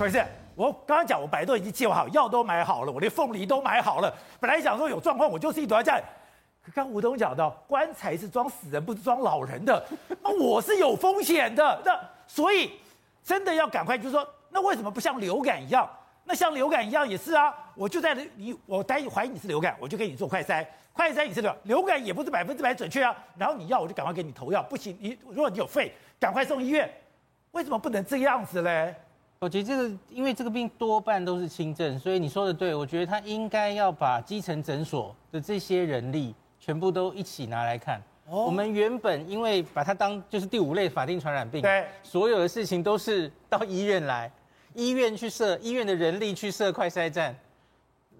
可是我刚刚讲，我本来都已经计划好，药都买好了，我连凤梨都买好了。本来想说有状况，我就是一躲在家里。可刚吴东讲到，棺材是装死人，不是装老人的。那我是有风险的，那所以真的要赶快，就是说，那为什么不像流感一样？那像流感一样也是啊，我就在你，我担心怀疑你是流感，我就给你做快筛，快筛你是流，流感也不是百分之百准确啊。然后你要我就赶快给你投药，不行，你如果你有肺，赶快送医院。为什么不能这样子嘞？我觉得这个，因为这个病多半都是轻症，所以你说的对。我觉得他应该要把基层诊所的这些人力全部都一起拿来看。哦，我们原本因为把它当就是第五类法定传染病，对，所有的事情都是到医院来，医院去设医院的人力去设快筛站，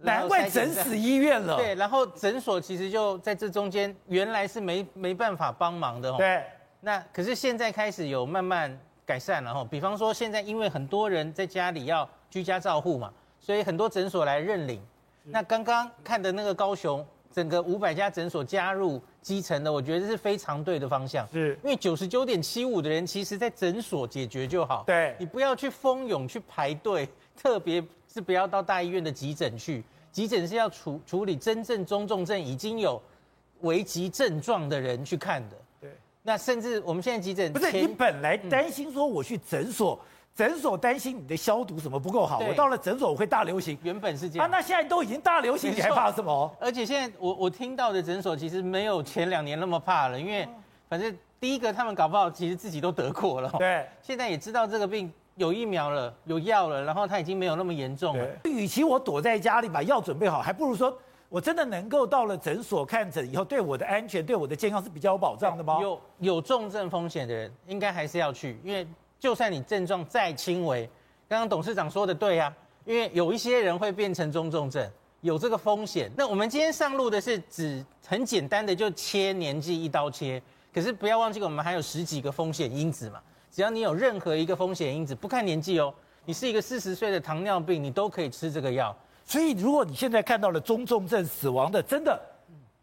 难怪整死医院了。对，然后诊所其实就在这中间，原来是没没办法帮忙的。对，那可是现在开始有慢慢。改善了哈，比方说现在因为很多人在家里要居家照护嘛，所以很多诊所来认领。那刚刚看的那个高雄，整个五百家诊所加入基层的，我觉得是非常对的方向。是，因为九十九点七五的人其实在诊所解决就好。对，你不要去蜂拥去排队，特别是不要到大医院的急诊去。急诊是要处处理真正中重症已经有危急症状的人去看的。那甚至我们现在急诊不是你本来担心说我去诊所，诊、嗯、所担心你的消毒什么不够好，我到了诊所我会大流行，原本是这样。啊，那现在都已经大流行，你还怕什么？而且现在我我听到的诊所其实没有前两年那么怕了，因为反正第一个他们搞不好其实自己都得过了，对，现在也知道这个病有疫苗了，有药了，然后它已经没有那么严重了。与其我躲在家里把药准备好，还不如说。我真的能够到了诊所看诊以后，对我的安全、对我的健康是比较有保障的吗？有有重症风险的人，应该还是要去，因为就算你症状再轻微，刚刚董事长说的对、啊，因为有一些人会变成中重症，有这个风险。那我们今天上路的是只很简单的就切年纪一刀切，可是不要忘记我们还有十几个风险因子嘛，只要你有任何一个风险因子，不看年纪哦，你是一个四十岁的糖尿病，你都可以吃这个药。所以，如果你现在看到了中重症死亡的，真的，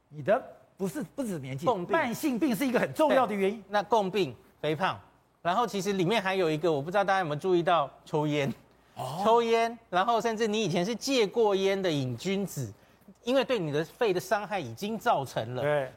你的不是不止年纪，慢性病是一个很重要的原因。那共病、肥胖，然后其实里面还有一个，我不知道大家有没有注意到，抽烟，哦、抽烟，然后甚至你以前是戒过烟的瘾君子，因为对你的肺的伤害已经造成了。对。